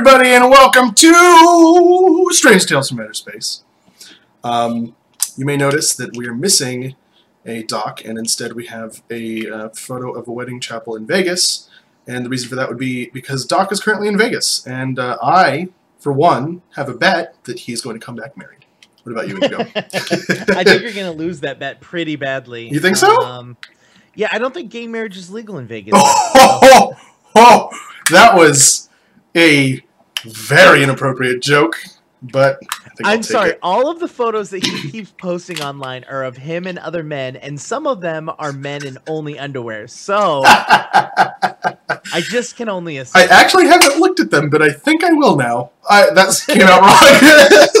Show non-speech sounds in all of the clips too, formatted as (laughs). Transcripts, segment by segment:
everybody, and welcome to Strange Tales from Outer Space. Um, you may notice that we are missing a doc, and instead we have a uh, photo of a wedding chapel in Vegas. And the reason for that would be because Doc is currently in Vegas, and uh, I, for one, have a bet that he's going to come back married. What about you, Indigo? (laughs) I think you're gonna lose that bet pretty badly. You think so? Um, yeah, I don't think gay marriage is legal in Vegas. (laughs) oh, oh, that was a very inappropriate joke, but I think I'll I'm take sorry. it. All of the photos that he keeps posting online are of him and other men, and some of them are men in only underwear. So (laughs) I just can only assume. I actually haven't looked at them, but I think I will now. I, that came out wrong.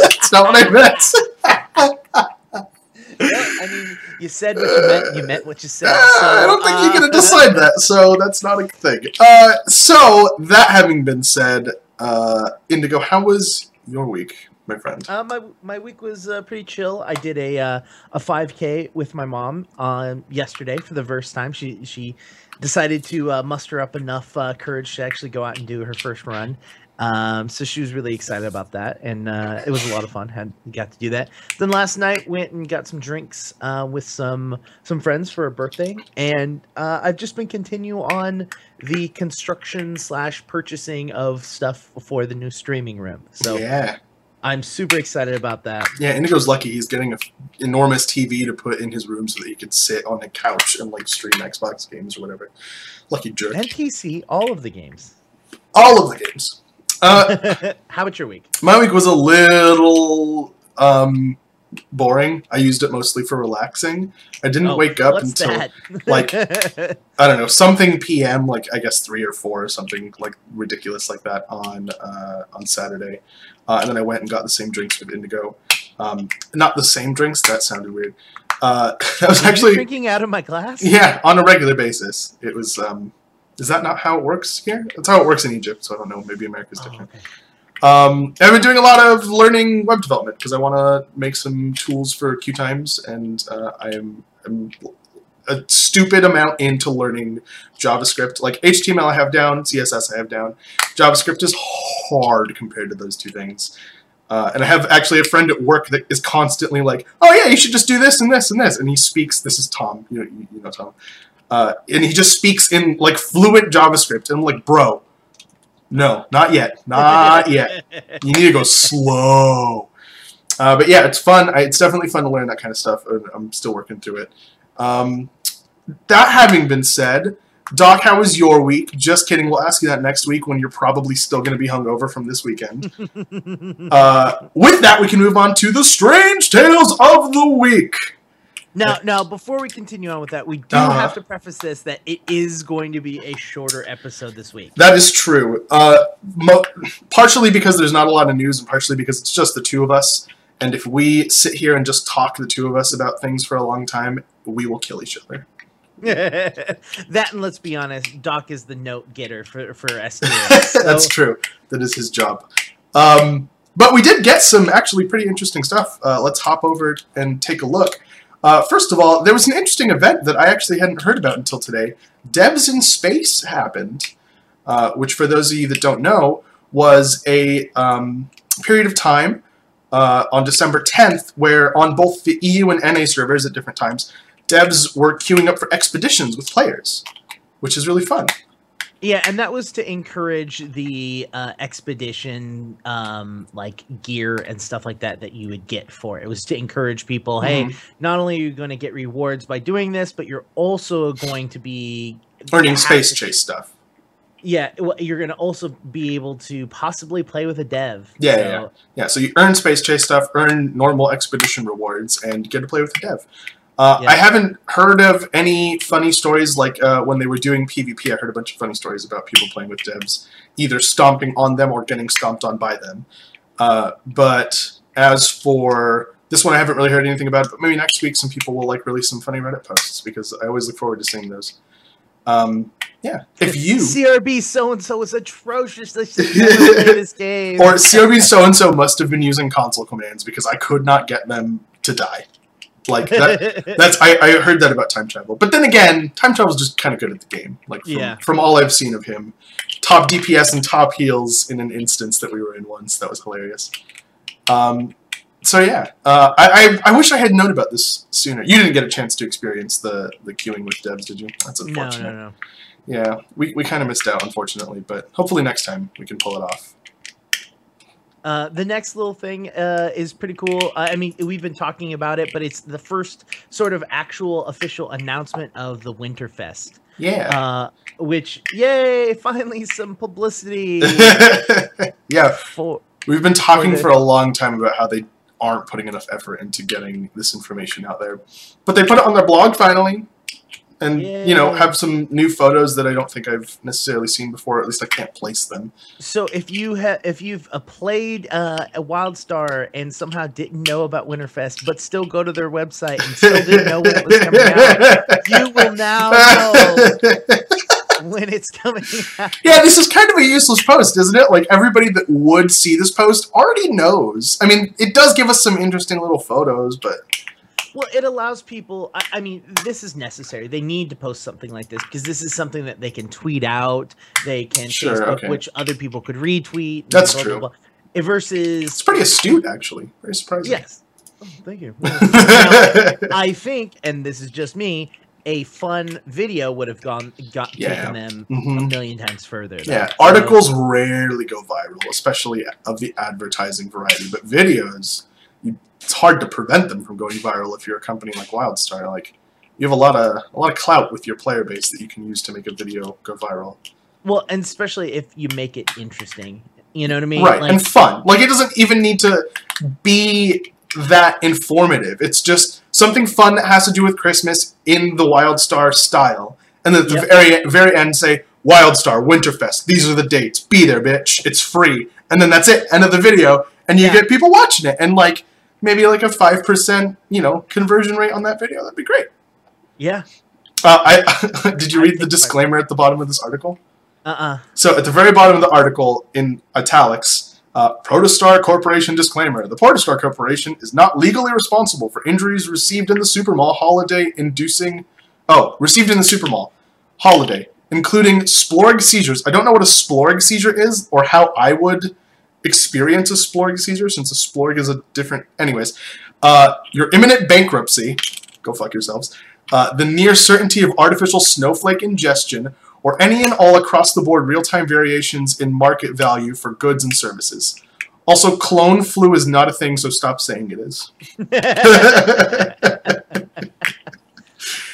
(laughs) That's not what I meant. I mean, you said what you meant. You meant what you said. Uh, So, I don't think uh, you're going to decide that, so that's not a thing. Uh, so, that having been said, uh, Indigo, how was your week, my friend? Uh, my my week was uh, pretty chill. I did a uh, a 5K with my mom um, yesterday for the first time. She she decided to uh, muster up enough uh, courage to actually go out and do her first run. Um, so she was really excited about that, and uh, it was a lot of fun. Had got to do that. Then last night went and got some drinks uh, with some some friends for a birthday, and uh, I've just been continue on the construction slash purchasing of stuff for the new streaming room. So yeah. I'm super excited about that. Yeah, Indigo's lucky he's getting an enormous TV to put in his room so that he could sit on the couch and like stream Xbox games or whatever. Lucky jerk. And PC, all of the games. All of the games. Uh, (laughs) How about your week? my week was a little um, boring. I used it mostly for relaxing. I didn't Oh, wake up until that? like- (laughs) I don't know something p.m. Like I guess three or four or something like ridiculous like that on uh, on Saturday, uh, and then I went and got the same drinks with Indigo. Um, not the same drinks. That sounded weird. Uh, (laughs) I was Are actually drinking out of my glass. yeah on a regular basis. It was. Um, is that not how it works here? That's how it works in Egypt. So I don't know. Maybe America's Oh, different. okay. Um, I've been doing a lot of learning web development because I want to make some tools for Q times, and uh, I am I'm a stupid amount into learning JavaScript. Like HTML, I have down, CSS, I have down. JavaScript is hard compared to those two things. Uh, and I have actually a friend at work that is constantly like, "Oh yeah, you should just do this and this and this," and he speaks. This is Tom, you know, you, you know Tom, uh, and he just speaks in like fluent JavaScript, and I'm like, "Bro, no, not yet, not (laughs) yet." You need to go slow. Uh, but yeah, it's fun. I, it's definitely fun to learn that kind of stuff. I'm still working through it. Um, that having been said, Doc, how was your week? Just kidding. We'll ask you that next week when you're probably still going to be hungover from this weekend. (laughs) Uh, with that, we can move on to the strange tales of the week. Now, now, before we continue on with that, we do Uh-huh. have to preface this that it is going to be a shorter episode this week. That is true. Uh, mo- partially because there's not a lot of news, and partially because it's just the two of us. And if we sit here and just talk the two of us about things for a long time, we will kill each other. (laughs) that and let's be honest, Doc is the note getter for for STS. (laughs) That's true. That is his job. Um, but we did get some actually pretty interesting stuff. Uh, let's hop over and take a look. Uh, first of all, there was an interesting event that I actually hadn't heard about until today. Devs in Space happened, uh, which, for those of you that don't know, was a um, period of time uh, on December 10th where on both the EU and NA servers at different times, devs were queuing up for expeditions with players, which is really fun. Yeah, and that was to encourage the uh, expedition, um, like gear and stuff like that that you would get for it. It was to encourage people, hey, Mhm. not only are you going to get rewards by doing this, but you're also going to be Earning have space to- chase stuff. Yeah, well, you're going to also be able to possibly play with a dev. Yeah, So, yeah, Yeah, so you earn space chase stuff, earn normal expedition rewards, and get to play with the dev. Uh, Yeah. I haven't heard of any funny stories like uh, when they were doing PvP. I heard a bunch of funny stories about people playing with devs, either stomping on them or getting stomped on by them. Uh, but as for this one, I haven't really heard anything about it. But maybe next week, some people will like release some funny Reddit posts because I always look forward to seeing those. Um, yeah, if you (laughs) CRB so and so is atrocious. They should (laughs) never play this game. or CRB so and so must have been using console commands because I could not get them to die. Like that, that's I, I heard that about time travel. But then again, time travel is just kind of good at the game. Like from, Yeah. from all I've seen of him, top DPS and top heals in an instance that we were in once. That was hilarious. Um, so yeah, uh, I, I I wish I had known about this sooner. You didn't get a chance to experience the the queuing with devs, did you? That's No, unfortunate. no, no. Yeah, we, we kind of missed out, unfortunately, but hopefully next time we can pull it off. Uh, the next little thing uh, is pretty cool. Uh, I mean, we've been talking about it, but it's the first sort of actual official announcement of the Winterfest. Yeah. Uh, which, yay! (laughs) Finally, some publicity (laughs) yeah, for. we've been talking the- for a long time about how they aren't putting enough effort into getting this information out there. But they put it on their blog finally. And, you know, have some new photos that I don't think I've necessarily seen before. At least I can't place them. So if you have, if you've uh, played uh, a WildStar and somehow didn't know about Winterfest, but still go to their website and still didn't know when it was coming out, (laughs) you will now know when it's coming out. Yeah, this is kind of a useless post, isn't it? Like everybody that would see this post already knows. I mean, it does give us some interesting little photos, but Well, it allows people. I, I mean, this is necessary. They need to post something like this because this is something that they can tweet out. They can Sure, Facebook, okay. which other people could retweet. That's blah, true. Blah, blah. Versus, it's pretty astute, actually. Very surprising. yes. Oh, thank you. (laughs) Now, I think, and this is just me, a fun video would have gone got Yeah. taken them Mhm. a million times further. though. Yeah, So- articles rarely go viral, especially of the advertising variety. But videos, it's hard to prevent them from going viral if you're a company like WildStar. Like, you have a lot of a lot of clout with your player base that you can use to make a video go viral. well, and especially if you make it interesting. You know what I mean? right, Like, and fun. Like, it doesn't even need to be that informative. It's just something fun that has to do with Christmas in the WildStar style. And at the Yep. very very end, say WildStar Winterfest. These are the dates. Be there, bitch. It's free. And then that's it. End of the video. And you Yeah. get people watching it. And like maybe like a five percent, you know, conversion rate on that video. That'd be great. yeah. Uh, I (laughs) did you read the disclaimer at the bottom of this article? Uh. uh So at the very bottom of the article, in italics, uh, Protostar Corporation disclaimer: The Protostar Corporation is not legally responsible for injuries received in the Supermall holiday, inducing oh received in the Supermall holiday, including splorg seizures. I don't know what a splorg seizure is or how I would experience a splorg seizure, since a splorg is a different. Anyways, uh, your imminent bankruptcy. Go fuck yourselves. Uh, the near certainty of artificial snowflake ingestion, or any and all across the board real time variations in market value for goods and services. Also, clone flu is not a thing, so stop saying it is. (laughs) (laughs)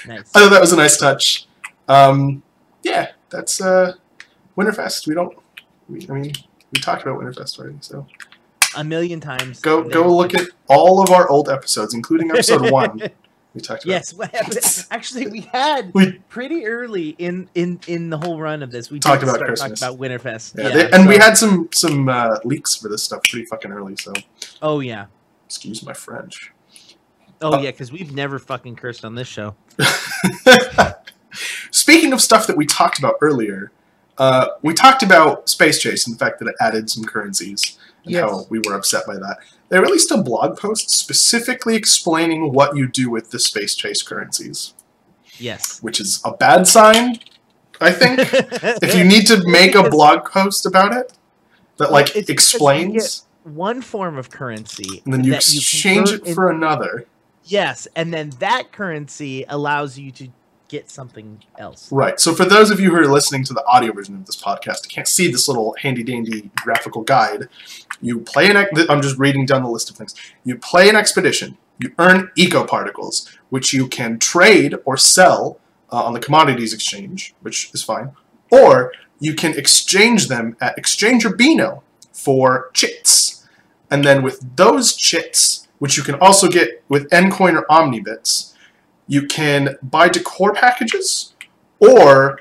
I thought that was a nice touch. Um, yeah, that's uh, Winterfest. We don't. We, I mean, we talked about Winterfest already, so A million times. go go look at all of our old episodes, including episode (laughs) one. We talked about. Yes? (laughs) Actually, we had We pretty early in in in the whole run of this. We Talked about Christmas. about Winterfest. yeah, Yeah, they, and we had some some uh, leaks for this stuff pretty fucking early. So Oh yeah. excuse my French. Oh Uh, yeah, because we've never fucking cursed on this show. (laughs) Speaking of stuff that we talked about earlier, uh, we talked about Space Chase and the fact that it added some currencies and Yes. how we were upset by that. They released a blog post specifically explaining what you do with the Space Chase currencies, Yes. which is a bad sign, I think. (laughs) if you need to make a blog post about it that like Well, it's explains, one form of currency, and then you that exchange convert it for another. Yes, and then that currency allows you to get something else. Right. So for those of you who are listening to the audio version of this podcast, you can't see this little handy dandy graphical guide. You play an. I'm just reading down the list of things. You play an expedition. You earn eco particles, which you can trade or sell uh, on the commodities exchange, which is fine, or you can exchange them at Exchanger Beano for chits, and then with those chits, which you can also get with Ncoin or Omnibits, you can buy decor packages, or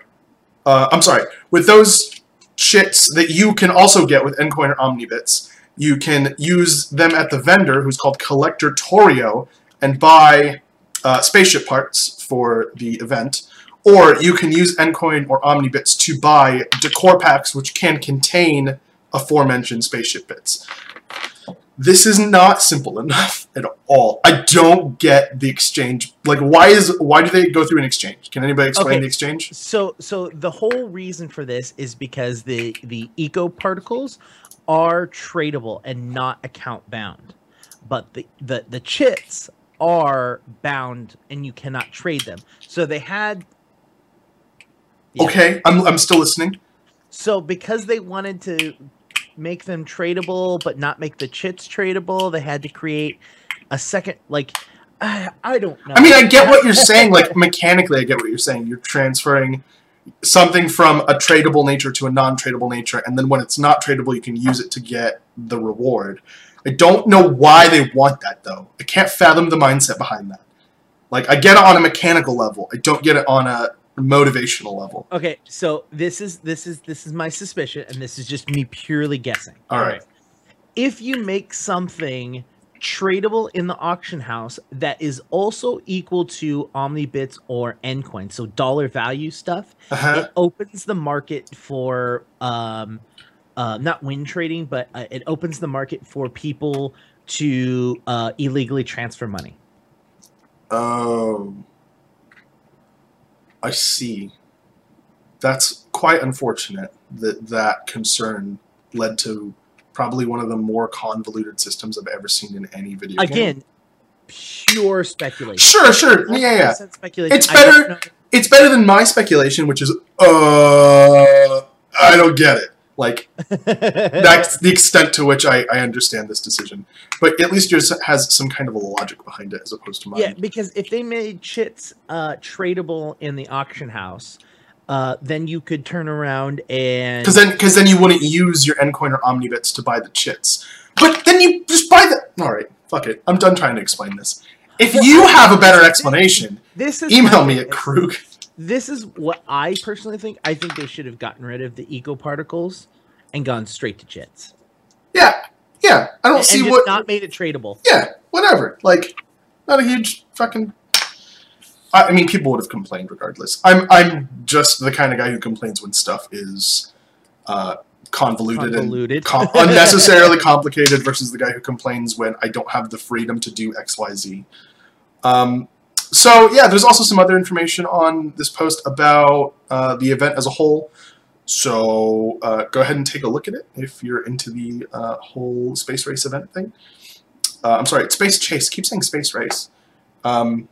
uh, I'm sorry, with those shits that you can also get with Ncoin or Omnibits, you can use them at the vendor, who's called Collector Torio, and buy uh, spaceship parts for the event. Or you can use Ncoin or Omnibits to buy decor packs, which can contain aforementioned spaceship bits. This is not simple enough (laughs) at all. I don't get the exchange. Like, why is why do they go through an exchange? Can anybody explain Okay. the exchange? So so the whole reason for this is because the the eco particles are tradable and not account bound. But the the the chits are bound and you cannot trade them. So they had Yeah. Okay, I'm I'm still listening. So because they wanted to make them tradable but not make the chits tradable, they had to create a second like I, (sighs) I don't know. I mean, I get what you're saying. Like mechanically, I get what you're saying. You're transferring something from a tradable nature to a non-tradable nature, and then when it's not tradable, you can use it to get the reward. I don't know why they want that though. I can't fathom the mindset behind that. Like, I get it on a mechanical level. I don't get it on a motivational level. Okay, so this is this is this is my suspicion, and this is just me purely guessing. All right. If you make something tradable in the auction house that is also equal to omnibits or Ncoin, so dollar value stuff, Uh-huh. it opens the market for um uh not win trading, but uh, it opens the market for people to uh illegally transfer money. Oh, I see. That's quite unfortunate that that concern led to probably one of the more convoluted systems I've ever seen in any video game. Again, pure speculation. Sure, sure. Yeah, yeah. speculation. It's better- It's better than my speculation, which is, uh, I don't get it. Like, (laughs) that's the extent to which I, I understand this decision. But at least yours has some kind of a logic behind it as opposed to mine. Yeah, because if they made chits uh, tradable in the auction house, uh, then you could turn around and Because then, because then you wouldn't use your Ncoin or Omnibits to buy the chits. But then you just buy the. All right, fuck it. I'm done trying to explain this. If you have a better explanation, this is email me at Krug. This is what I personally think. I think they should have gotten rid of the eco particles and gone straight to chits. Yeah, yeah. I don't and see just what. not made it tradable. yeah, whatever. Like, not a huge fucking. I, I mean, people would have complained regardless. I'm I'm just the kind of guy who complains when stuff is uh, convoluted, Convoluted. and com- (laughs) unnecessarily complicated versus the guy who complains when I don't have the freedom to do X Y Z. Um, so yeah, there's also some other information on this post about uh, the event as a whole. So uh, go ahead and take a look at it if you're into the uh, whole space race event thing. Uh, I'm sorry, space chase. Keep saying space race. Um,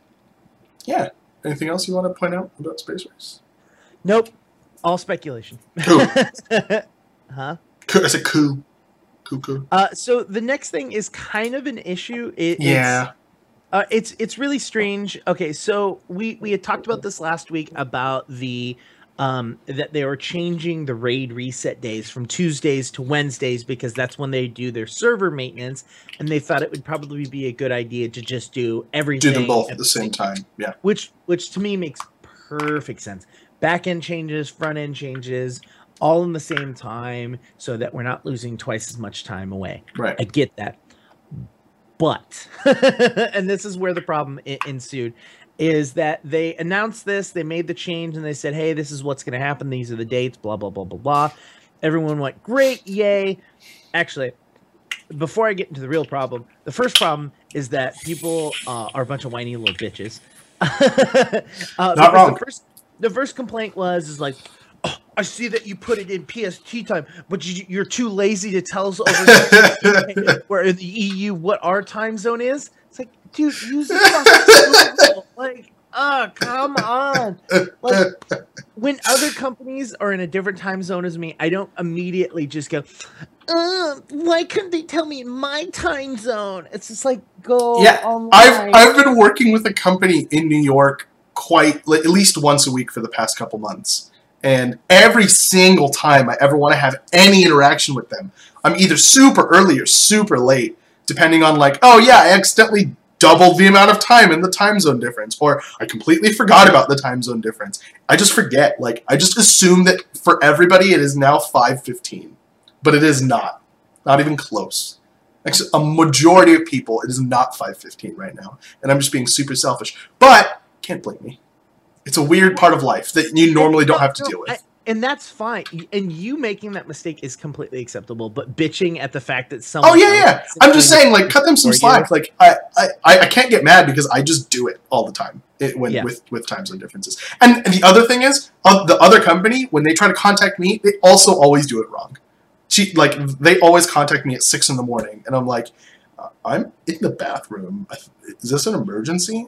yeah. Anything else you want to point out about space race? Nope, all speculation. Cool. (laughs) huh? Coo- I said coo. Coo coo. Uh, so the next thing is kind of an issue. It, Yeah. It's, uh, it's it's really strange. Okay, so we we had talked about this last week about the um that they were changing the raid reset days from Tuesdays to Wednesdays because that's when they do their server maintenance, and they thought it would probably be a good idea to just do everything Do them both at at the same time. Yeah. which which to me makes perfect sense. Back end changes, front end changes, all in the same time, so that we're not losing twice as much time away. Right. I get that. But, (laughs) and this is where the problem ensued, is that they announced this, they made the change, and they said, hey, this is what's going to happen. These are the dates, blah, blah, blah, blah, blah. Everyone went, great, yay. Actually, before I get into the real problem, the first problem is that people uh, are a bunch of whiny little bitches. (laughs) uh, because wrong. The first, the first complaint was, is like, "Oh, I see that you put it in PST time, but you, you're too lazy to tell us over where (laughs) in the EU what our time zone is. It's like, dude, use the fucking. (laughs) Like, oh, come on. Like, when other companies are in a different time zone as me, I don't immediately just go, uh, why couldn't they tell me my time zone? It's just like, go Yeah, online. I've I've been working with a company in New York quite at least once a week for the past couple months, and every single time I ever want to have any interaction with them, I'm either super early or super late, depending on like, oh yeah, I accidentally doubled the amount of time in the time zone difference, or I completely forgot about the time zone difference. I just forget. Like I just assume that for everybody it is now five fifteen, but it is not. Not even close. Actually, a majority of people, it is not 515 right now. And I'm just being super selfish. But can't blame me. It's a weird part of life that you normally don't have to deal with. and that's fine. And you making that mistake is completely acceptable. But bitching at the fact that someone Oh yeah, yeah. I'm just saying, like, cut them some for you. slack. Like, I, I, I can't get mad because I just do it all the time it, when Yeah. with with time zone differences. And the other thing is, uh, the other company when they try to contact me, they also always do it wrong. She like they always contact me at six in the morning, and I'm like, I'm in the bathroom. Is this an emergency?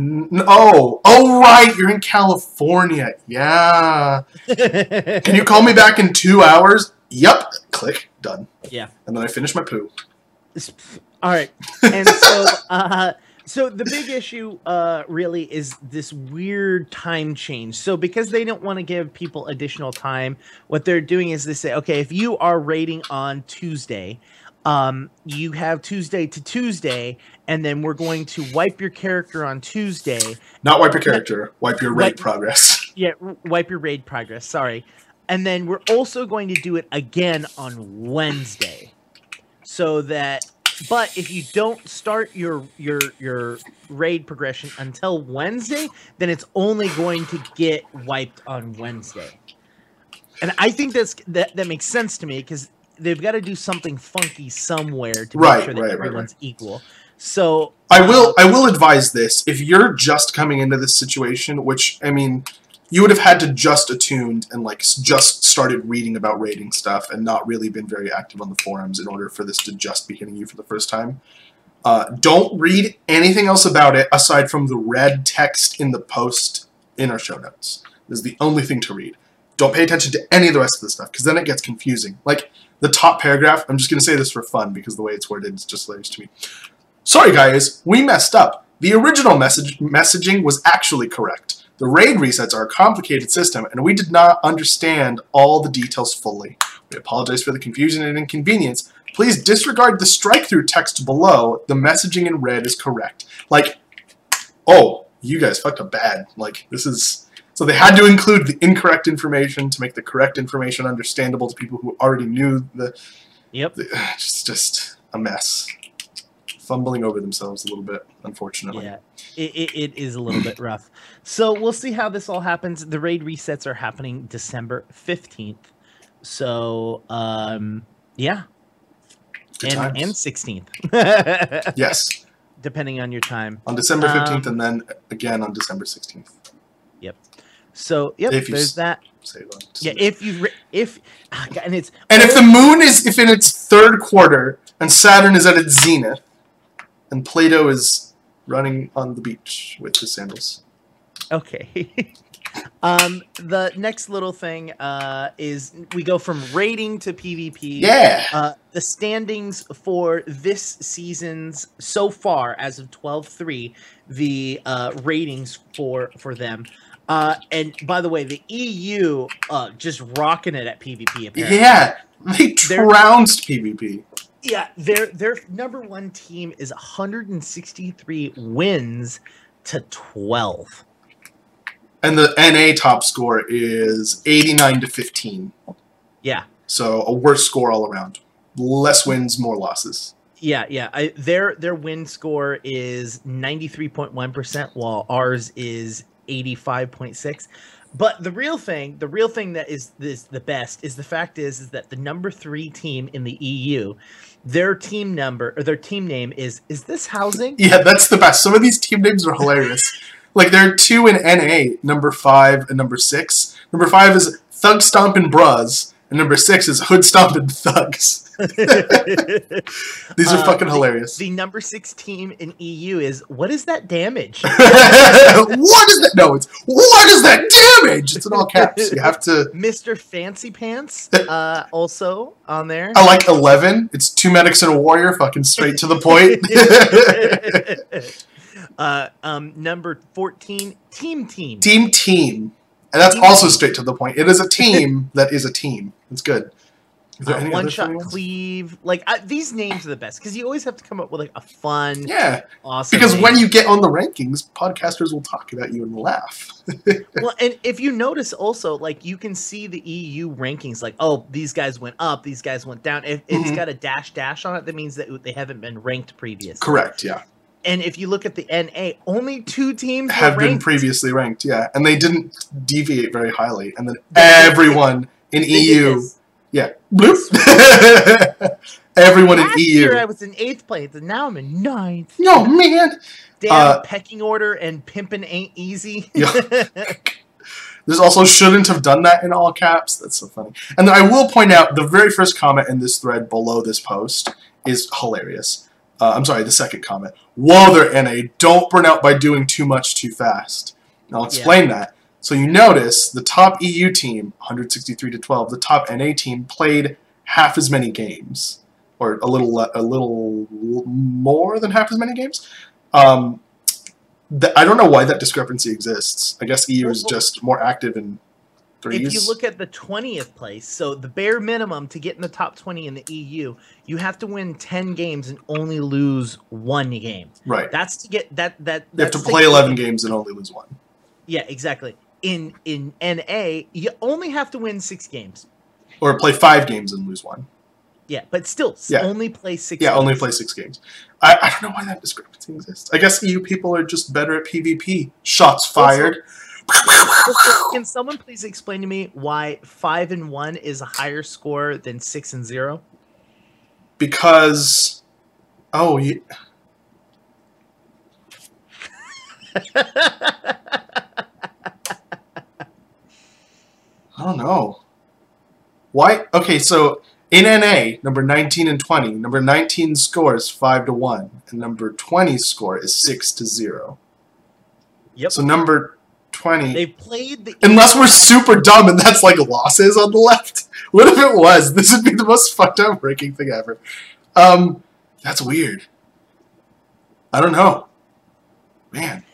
Oh, oh right, you're in California. Yeah. (laughs) Can you call me back in two hours? Yep. Click. Done. Yeah. And then I finish my poo. All right. And so (laughs) uh so the big issue uh really is this weird time change. So because they don't want to give people additional time, what they're doing is they say, okay, if you are raiding on Tuesday, um you have Tuesday to Tuesday and then we're going to wipe your character on Tuesday. Not wipe your character, wipe your raid Wipe- progress. (laughs) Yeah, wipe your raid progress, sorry. And then we're also going to do it again on Wednesday. So that but if you don't start your your your raid progression until Wednesday, then it's only going to get wiped on Wednesday. And I think that's that that makes sense to me because they've got to do something funky somewhere to Right, make sure that right, right, right. everyone's equal. So I will I will advise this. If you're just coming into this situation, which I mean, you would have had to just attuned and like just started reading about raiding stuff and not really been very active on the forums in order for this to just be hitting you for the first time. Uh, don't read anything else about it aside from the red text in the post in our show notes. This is the only thing to read. Don't pay attention to any of the rest of the stuff because then it gets confusing. Like the top paragraph, I'm just going to say this for fun because the way it's worded is just hilarious to me. Sorry, guys, we messed up. The original message messaging was actually correct. The RAID resets are a complicated system, and we did not understand all the details fully. We apologize for the confusion and inconvenience. Please disregard the strike-through text below. The messaging in red is correct. Like, oh, you guys fucked up bad. Like, this is... So they had to include the incorrect information to make the correct information understandable to people who already knew the... yep. the (sighs) just, just a mess. Fumbling over themselves a little bit, unfortunately. Yeah, it, it, it is a little bit (clears throat) rough. So we'll see how this all happens. The raid resets are happening December 15th. So, um, yeah. Good and, times. and 16th, (laughs) Yes, depending on your time. on December Um, 15th and then again on December 16th. Yep. So, yep, If there's that. Yeah, if you, if, ah, and it's, and if the moon is if in its third quarter and Saturn is at its zenith and Plato is running on the beach with his sandals. Okay. (laughs) um, the next little thing uh, is we go from raiding to PvP. Yeah. Uh, the standings for this season's so far, as of 12-3, the uh, ratings for for them. Uh, and by the way, the EU uh, just rocking it at PvP. Apparently. Yeah. They They're- PvP. Yeah, their their number one team is 163 wins to 12. And the NA top score is 89 to 15. Yeah, So a worse score all around. Less wins, more losses. yeah, yeah. I, their their win score is 93.1%, while ours is 85.6. But the real thing, the real thing that is this the best is the fact is is that the number three team in the EU, their team number or their team name is is this housing? Yeah, that's the best. Some of these team names are hilarious. like there are two in NA, number five and number six. Number five is Thug Stompin' Bras, and number six is Hood Stompin' Thugs. (laughs) These are Uh, fucking hilarious. the number six team in EU is what is that damage? (laughs) what is that? No, it's what is that damage? It's in all caps. You have to. (laughs) Mr. Fancy Pants, uh, also on there. I like eleven. It's two medics and a warrior. Fucking straight to the point. uh, um, number 14, Team Team. team team, and that's Team also team. straight to the point. It is a team that is a team. It's good. Is Uh, one shot cleave, like uh, these names are the best because you always have to come up with like a fun, Yeah, awesome. because name. when you get on the rankings, podcasters will talk about you and laugh. (laughs) well, and if you notice also, like you can see the EU rankings, like oh, these guys went up, these guys went down. If it's Mhm. got a dash dash on it, that means that they haven't been ranked previously. Correct. Yeah. and if you look at the NA, only two teams have been previously ranked, yeah, and they didn't deviate very highly, and then everyone in EU, this. Yeah, bloop. (laughs) everyone in Last year I was in eighth place, and now I'm in ninth. No man, Damn, Uh, pecking order and pimping ain't easy. Yeah. (laughs) This also shouldn't have done that in all caps. That's so funny. And then I will point out the very first comment in this thread below this post is hilarious. Uh, I'm sorry, the second comment. Whoa there, NA. Don't burn out by doing too much too fast. And I'll explain that. So you notice the top EU team, 163 to 12, the top NA team played half as many games, or a little a little more than half as many games. Um, I don't know why that discrepancy exists. I guess EU is just more active in threes. if you look at the 20th place, so the bare minimum to get in the top 20 in the EU, you have to win 10 games and only lose one game. right, That's to get that that you have to play 11 games and only lose one. Yeah, exactly. In in NA, you only have to win 6 games. Or play five games and lose one. Yeah, but still Yeah. only play 6 Yeah, only games. play six games. I, I don't know why that discrepancy exists. I guess EU people are just better at PvP. Shots fired. Also, Can someone please explain to me why 5 and 1 is a higher score than 6 and 0? because oh you, (laughs) I don't know. Why? Okay, so in NA, number 19 and 20, number 19 score is 5 to 1, and number 20 score is 6 to 0. Yep. So number 20. They played the Unless we're super dumb and that's like losses on the left. (laughs) What if it was? This would be the most fucked up ranking thing ever. Um, that's weird. I don't know. Man.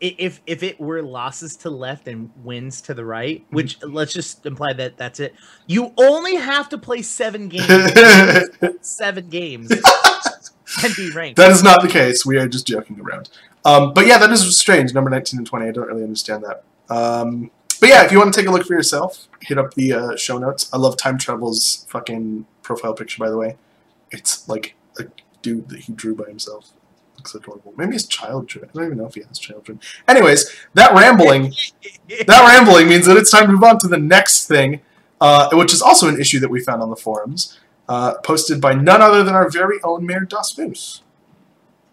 If if it were losses to left and wins to the right, Mm-hmm. which let's just imply that that's it. You only have to play seven games, (laughs) seven games, (laughs) and be ranked. That is not the case. We are just joking around. Um, but yeah, that is strange. Number 19 and 20. I don't really understand that. Um, but yeah, if you want to take a look for yourself, hit up the uh, show notes. I love Time Travel's fucking profile picture, by the way. It's like a dude that he drew by himself. Looks adorable. Maybe his child drew. I don't even know if he has children. Anyways, that rambling (laughs) that rambling means that it's time to move on to the next thing, uh, which is also an issue that we found on the forums, uh, posted by none other than our very own Mayor Das Moose.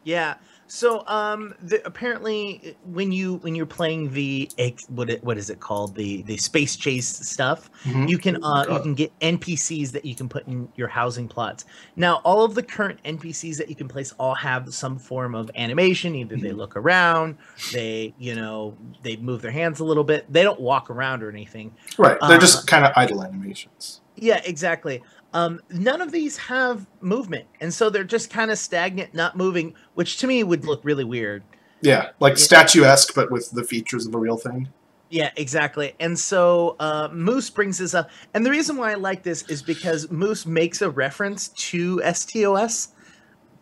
Yeah. So um, the, apparently when you when you're playing the what it, what is it called the the space chase stuff, Mhm. you can uh, you can get NPCs that you can put in your housing plots. Now, all of the current NPCs that you can place all have some form of animation. Either they Mhm. look around, they you know they move their hands a little bit. They don't walk around or anything. Right, they're Uh, just kind of idle animations. Yeah, exactly. Um, none of these have movement, and so they're just kind of stagnant, not moving, which to me would look really weird. Yeah, like statuesque, but with the features of a real thing. Yeah, exactly. And so uh, Moose brings this up, and the reason why I like this is because Moose makes a reference to STOS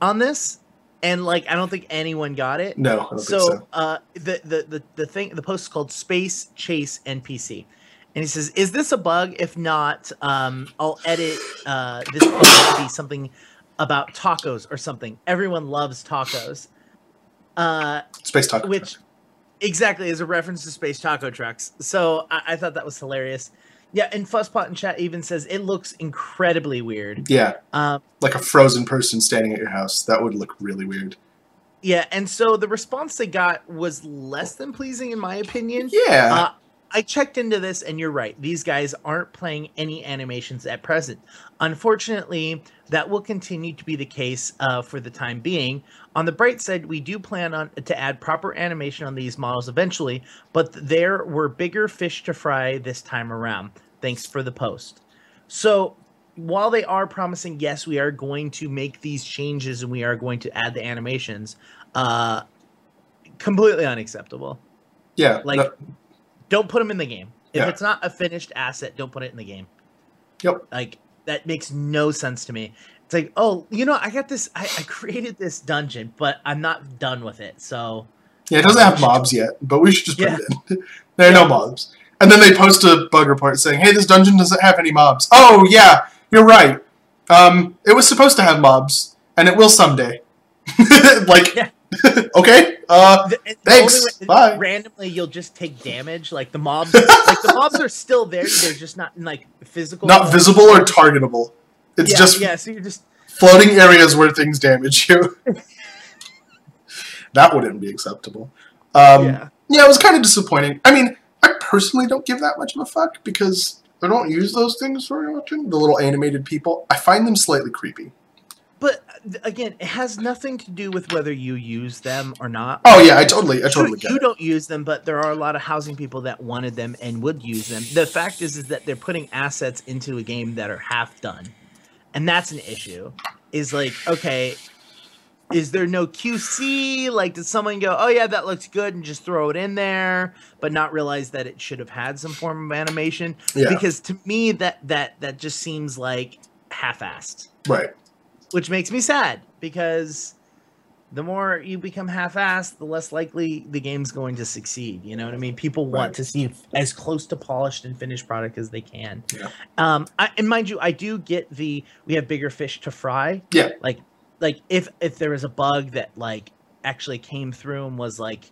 on this, and like I don't think anyone got it. No, so, so. uh the, the the the thing the post is called space chase npc and he says is this a bug? If not um i'll edit uh this to be something about tacos or something. Everyone loves tacos. Uh Space Taco. which exactly is a reference to space taco trucks. So i, I thought that was hilarious. Yeah and fuzzpot in chat even says it looks incredibly weird. Yeah, um like a frozen person standing at your house. That would look really weird. yeah and so the response they got was less than pleasing in my opinion. Yeah, Uh, I checked into this, and you're right. These guys aren't playing any animations at present. Unfortunately, that will continue to be the case uh, for the time being. On the bright side, we do plan on to add proper animation on these models eventually, but there were bigger fish to fry this time around. Thanks for the post. So, while they are promising, yes, we are going to make these changes and we are going to add the animations, uh, completely unacceptable yeah. like don't put them in the game if Yeah. it's not a finished asset don't put it in the game Yep. like that makes no sense to me it's like oh you know i got this i, I created this dungeon but i'm not done with it so yeah, it doesn't have mobs yet, but we should just put Yeah. it in. (laughs) there are no mobs. And then they post a bug report saying, "Hey, this dungeon doesn't have any mobs." Oh yeah, you're right. Um, it was supposed to have mobs, and it will someday. (laughs) like Yeah. (laughs) okay. Uh, The- Thanks. way- Bye. Randomly, you'll just take damage. Like the mobs, like the mobs are still there. They're just not in like physical. not visible or targetable. It's yeah, just yeah. So you're just floating areas where things damage you. (laughs) that wouldn't be acceptable. Um, yeah. Yeah, it was kind of disappointing. I mean, I personally don't give that much of a fuck because I don't use those things very often. The little animated people, I find them slightly creepy. But again, it has nothing to do with whether you use them or not. Oh yeah, I totally, I totally you, get you don't use them, but there are a lot of housing people that wanted them and would use them. The fact is, is that they're putting assets into a game that are half done, and that's an issue. Is like, okay, is there no QC? Like, did someone go, "Oh yeah, that looks good," and just throw it in there, but not realize that it should have had some form of animation? Yeah, Because to me, that that that just seems like half-assed right. Which makes me sad because the more you become half-assed, the less likely the game's going to succeed. You know what I mean? People want Right. to see as close to polished and finished product as they can. Yeah. Um, I, and mind you, I do get the we have bigger fish to fry. Yeah. Like, like if if there was a bug that like actually came through and was like.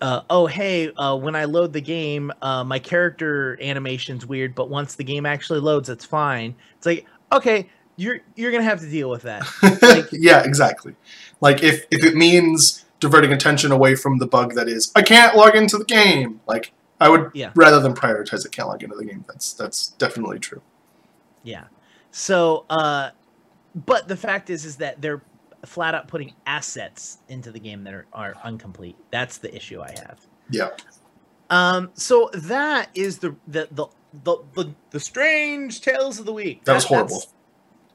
Uh, oh hey uh, when i load the game uh, my character animation's weird but once the game actually loads it's fine it's like okay you're you're gonna have to deal with that (laughs) Like- yeah, exactly. Like if if it means diverting attention away from the bug that is I can't log into the game, like I would Yeah. rather than prioritize it can't log into the game. That's that's definitely true. Yeah. So, uh, but the fact is, is that they're flat out putting assets into the game that are, are incomplete. That's the issue I have. Yeah. Um. So that is the the the the the, the strange tales of the week. That was that's-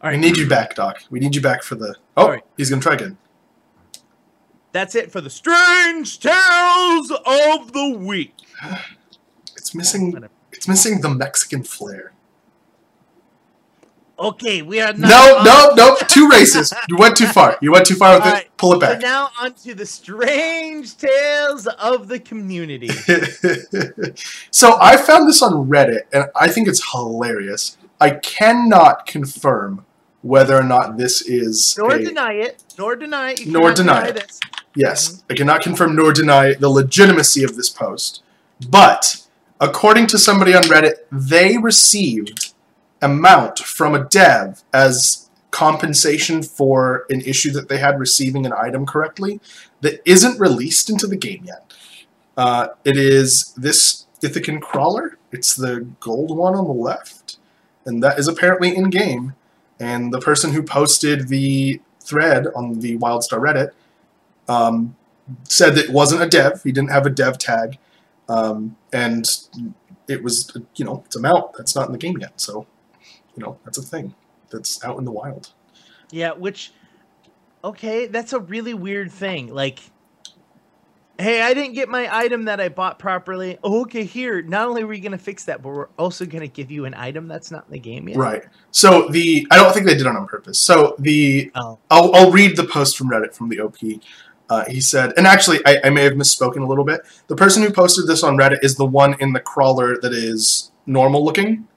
All We need you back, Doc. We need you back for the. Oh, right. he's gonna try again. That's it for the strange tales of the week. (sighs) It's missing. It's missing the Mexican flair. Okay, we are now No, no, (laughs) no. Too racist. You went too far. You went too far with All it. right. Pull it So back. now on to the strange tales of the community. (laughs) so I found this on Reddit, and I think it's hilarious. I cannot confirm whether or not this is Nor a- deny it. Nor deny it. You Nor deny it. this. Yes, I cannot confirm nor deny the legitimacy of this post. But according to somebody on Reddit, they received amount from a dev as compensation for an issue that they had receiving an item correctly that isn't released into the game yet. Uh, it is this Ithacan crawler. It's the gold one on the left, and that is apparently in game. And the person who posted the thread on the WildStar Reddit um, said that it wasn't a dev. He didn't have a dev tag, um, and it was you know it's a mount that's not in the game yet. So you know that's a thing that's out in the wild. Yeah, which okay, that's a really weird thing. Like Hey, I didn't get my item that I bought properly. Oh, okay, here. Not only are we gonna fix that, but we're also gonna give you an item that's not in the game yet. Right. So the I don't think they did it on purpose. So the Oh. I'll, I'll read the post from Reddit from the OP. Uh, he said, and actually, I, I may have misspoken a little bit. The person who posted this on Reddit is the one in the crawler that is normal looking,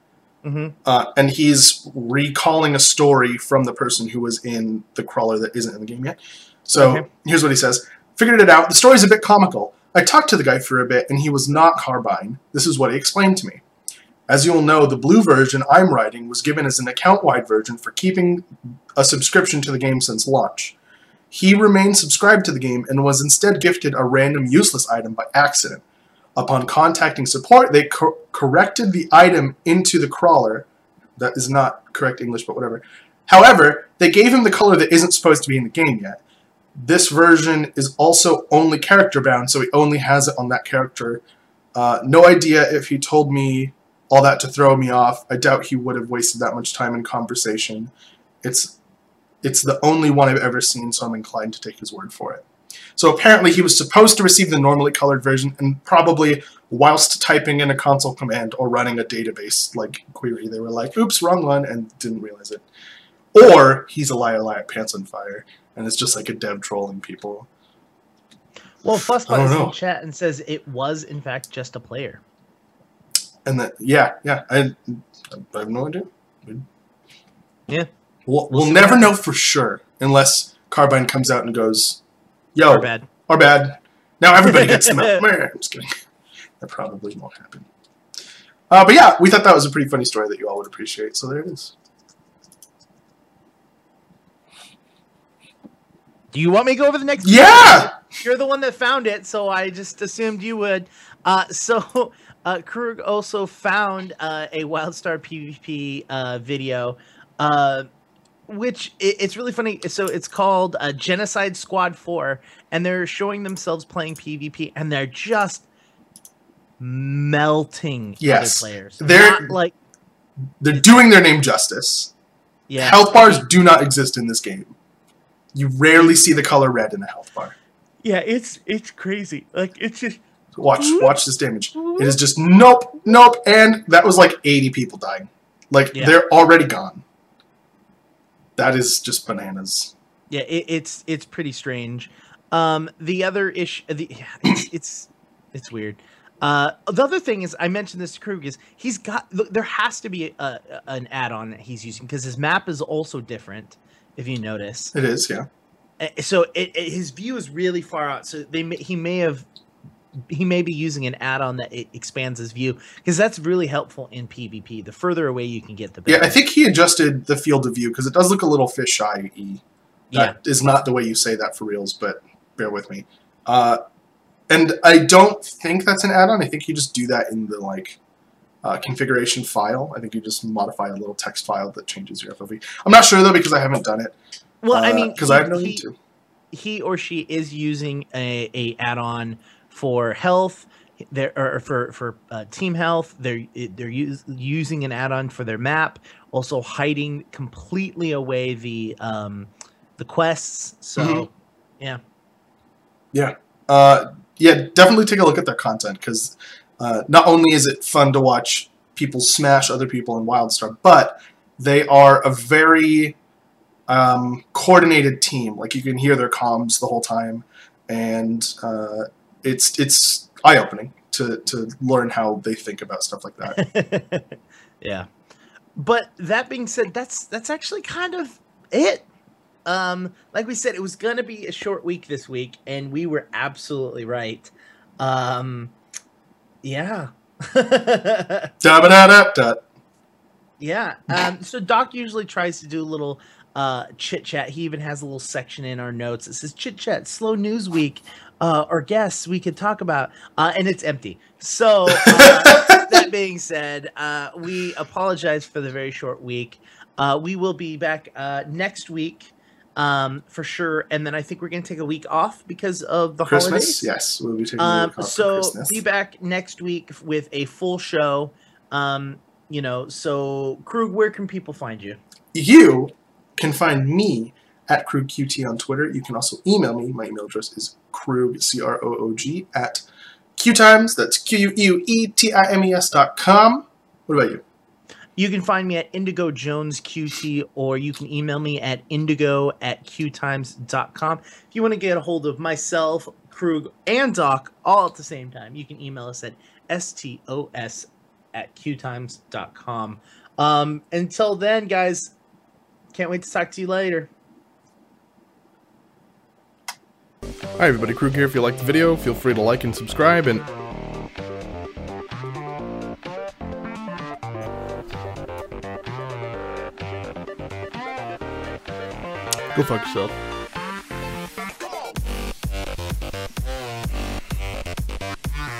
hmm uh, and he's recalling a story from the person who was in the crawler that isn't in the game yet. So Okay. here's what he says: Figured it out. The story's a bit comical. I talked to the guy for a bit, and he was not Carbine. This is what he explained to me. As you'll know, the blue version I'm writing was given as an account-wide version for keeping a subscription to the game since launch. He remained subscribed to the game and was instead gifted a random useless item by accident. Upon contacting support, they cor- corrected the item into the crawler. That is not correct English, but whatever. However, they gave him the color that isn't supposed to be in the game yet. This version is also only character bound, so he only has it on that character. Uh, no idea if he told me all that to throw me off. I doubt he would have wasted that much time in conversation. It's it's the only one I've ever seen, so I'm inclined to take his word for it. So apparently he was supposed to receive the normally colored version, and probably whilst typing in a console command or running a database like query, they were like, "Oops, wrong one," and didn't realize it. Or he's a liar, liar, pants on fire, and it's just like a dev trolling people. Well, I Fussbot don't is in know. chat and says it was in fact just a player. And that, yeah, yeah, I, I have no idea. Yeah. We'll, We'll we'll never know for sure unless Carbine comes out and goes, Yo, Our bad. Our bad. Now everybody gets them out. (laughs) (laughs) I'm just kidding. That probably won't happen. Uh, but yeah, we thought that was a pretty funny story that you all would appreciate. So there it is. Do you want me to go over the next? Yeah. You're the one that found it, so I just assumed you would. Uh, so (laughs) uh, Krug also found uh, a WildStar PvP uh, video, uh, which i it's really funny. So it's called uh, Genocide Squad Four, and they're showing themselves playing PvP, and they're just melting Yes. other players. They're- Not like They're doing their name justice. yeah, Health bars do not exist in this game. You rarely see the color red in a health bar. yeah. It's it's crazy. Like it's just Watch, watch this damage. It is just nope, nope, and that was like 80 people dying. Like Yeah. they're already gone. That is just bananas. Yeah, it, it's it's pretty strange. Um, the other issue, the it's it's it's weird. Uh, the other thing is, I mentioned this to Croog is he's got look, there has to be a, a, an add-on that he's using because his map is also different. If you notice, It is, yeah. So it, it- his view is really far out. So they may, he may have he may be using an add-on that it expands his view because that's really helpful in PvP. The further away you can get, the Yeah. I think he adjusted the field of view because it does look a little fisheye y. yeah. That is not the way you say that for reals, but bear with me. Uh, and I don't think that's an add-on. I think you just do that in the like uh, configuration file. I think you just modify a little text file that changes your FOV. I'm not sure though because I haven't done it. Well, I mean, because I have no he- need to. he or she is using a, a add-on for health there or for for uh, team health they're they're use, using an add-on for their map also hiding completely away the um the quests so Mhm. yeah Uh, yeah, definitely take a look at their content because uh, not only is it fun to watch people smash other people in WildStar, but they are a very um, coordinated team. Like you can hear their comms the whole time, and uh, it's it's eye opening to to learn how they think about stuff like that. (laughs) yeah but that being said that's that's actually kind of it um like we said it was gonna be a short week this week and we were absolutely right um yeah da da da da. Yeah. Um, so Doc usually tries to do a little uh, chit chat. He even has a little section in our notes that says chit chat, slow news week, uh, or guests we could talk about, uh, and it's empty. So uh, (laughs) that being said, uh, we apologize for the very short week. Uh, we will be back uh, next week um, for sure, and then I think we're going to take a week off because of the Christmas, holidays. yes, we'll be taking a Um, week off for so be back next week with a full show. Um, you know, so Croog, where can people find you? You can find me at CroogQT on Twitter. You can also email me. My email address is Croog, C R O O G, at QTimes. That's Q U E T I M E S dot com. What about you? You can find me at Indigo Jones QT, or you can email me at indigo at qtimes.com. If you want to get a hold of myself, Croog, and Doc all at the same time, you can email us at stos at qtimes.com. Um, until then, guys, can't wait to talk to you later. Hi everybody, Croog here. If you liked the video, feel free to like and subscribe and go fuck yourself.